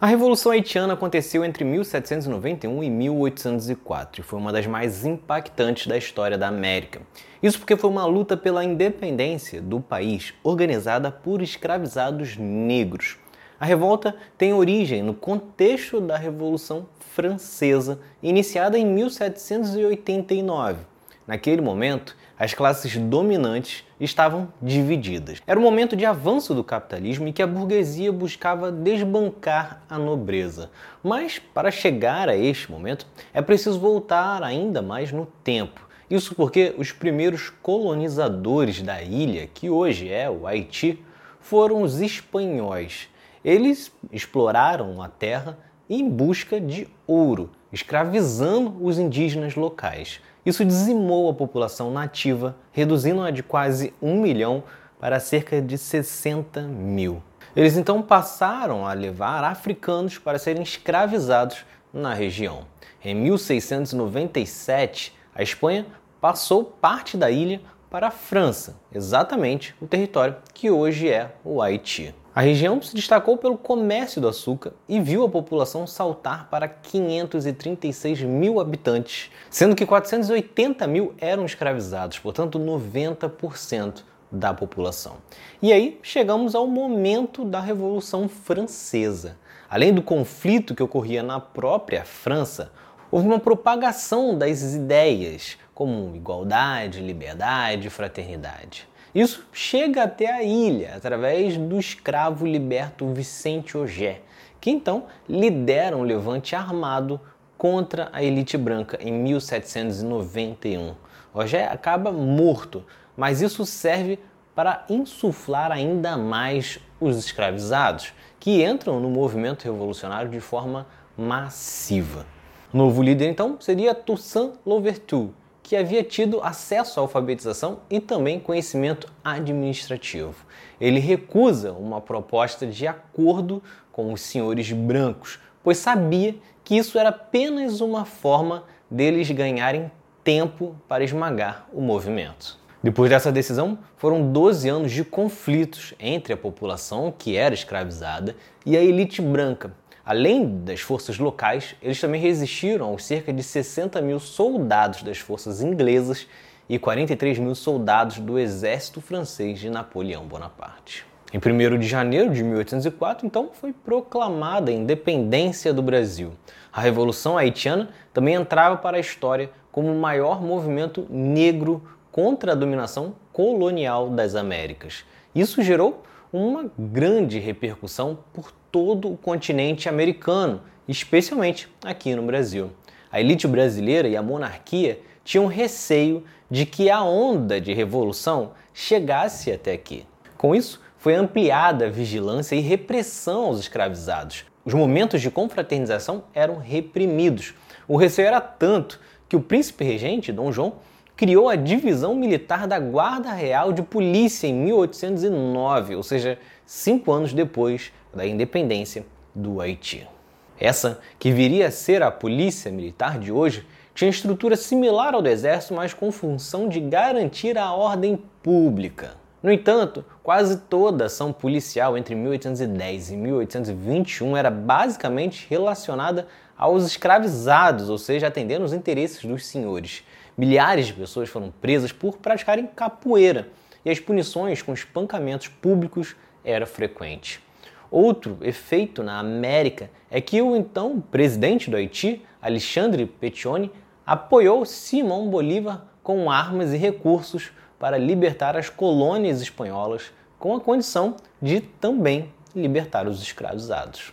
A Revolução Haitiana aconteceu entre 1791 e 1804 e foi uma das mais impactantes da história da América. Isso porque foi uma luta pela independência do país organizada por escravizados negros. A revolta tem origem no contexto da Revolução Francesa, iniciada em 1789. Naquele momento, as classes dominantes estavam divididas. Era um momento de avanço do capitalismo e que a burguesia buscava desbancar a nobreza. Mas, para chegar a este momento, é preciso voltar ainda mais no tempo. Isso porque os primeiros colonizadores da ilha, que hoje é o Haiti, foram os espanhóis. Eles exploraram a terra em busca de ouro, escravizando os indígenas locais. Isso dizimou a população nativa, reduzindo-a de quase um milhão para cerca de 60 mil. Eles então passaram a levar africanos para serem escravizados na região. Em 1697, a Espanha passou parte da ilha para a França, exatamente o território que hoje é o Haiti. A região se destacou pelo comércio do açúcar e viu a população saltar para 536 mil habitantes, sendo que 480 mil eram escravizados, portanto 90% da população. E aí chegamos ao momento da Revolução Francesa. Além do conflito que ocorria na própria França, houve uma propagação das ideias como igualdade, liberdade, fraternidade. Isso chega até a ilha através do escravo liberto Vicente Ogé, que então lidera um levante armado contra a elite branca em 1791. Ogé acaba morto, mas isso serve para insuflar ainda mais os escravizados, que entram no movimento revolucionário de forma massiva. O novo líder então seria Toussaint Louverture, que havia tido acesso à alfabetização e também conhecimento administrativo. Ele recusa uma proposta de acordo com os senhores brancos, pois sabia que isso era apenas uma forma deles ganharem tempo para esmagar o movimento. Depois dessa decisão, foram 12 anos de conflitos entre a população que era escravizada e a elite branca, Além das forças locais, eles também resistiram aos cerca de 60 mil soldados das forças inglesas e 43 mil soldados do exército francês de Napoleão Bonaparte. Em 1 de janeiro de 1804, então, foi proclamada a independência do Brasil. A Revolução Haitiana também entrava para a história como o maior movimento negro contra a dominação colonial das Américas. Isso gerou uma grande repercussão por todo o continente americano, especialmente aqui no Brasil. A elite brasileira e a monarquia tinham receio de que a onda de revolução chegasse até aqui. Com isso, foi ampliada a vigilância e repressão aos escravizados. Os momentos de confraternização eram reprimidos. O receio era tanto que o príncipe regente, Dom João, criou a divisão militar da Guarda Real de Polícia em 1809, ou seja, cinco anos depois da independência do Haiti. Essa, que viria a ser a polícia militar de hoje, tinha estrutura similar ao do exército, mas com função de garantir a ordem pública. No entanto, quase toda ação policial entre 1810 e 1821 era basicamente relacionada aos escravizados, ou seja, atendendo os interesses dos senhores. Milhares de pessoas foram presas por praticarem capoeira e as punições com espancamentos públicos era frequente. Outro efeito na América é que o então presidente do Haiti, Alexandre Petione, apoiou Simão Bolívar com armas e recursos para libertar as colônias espanholas, com a condição de também libertar os escravizados.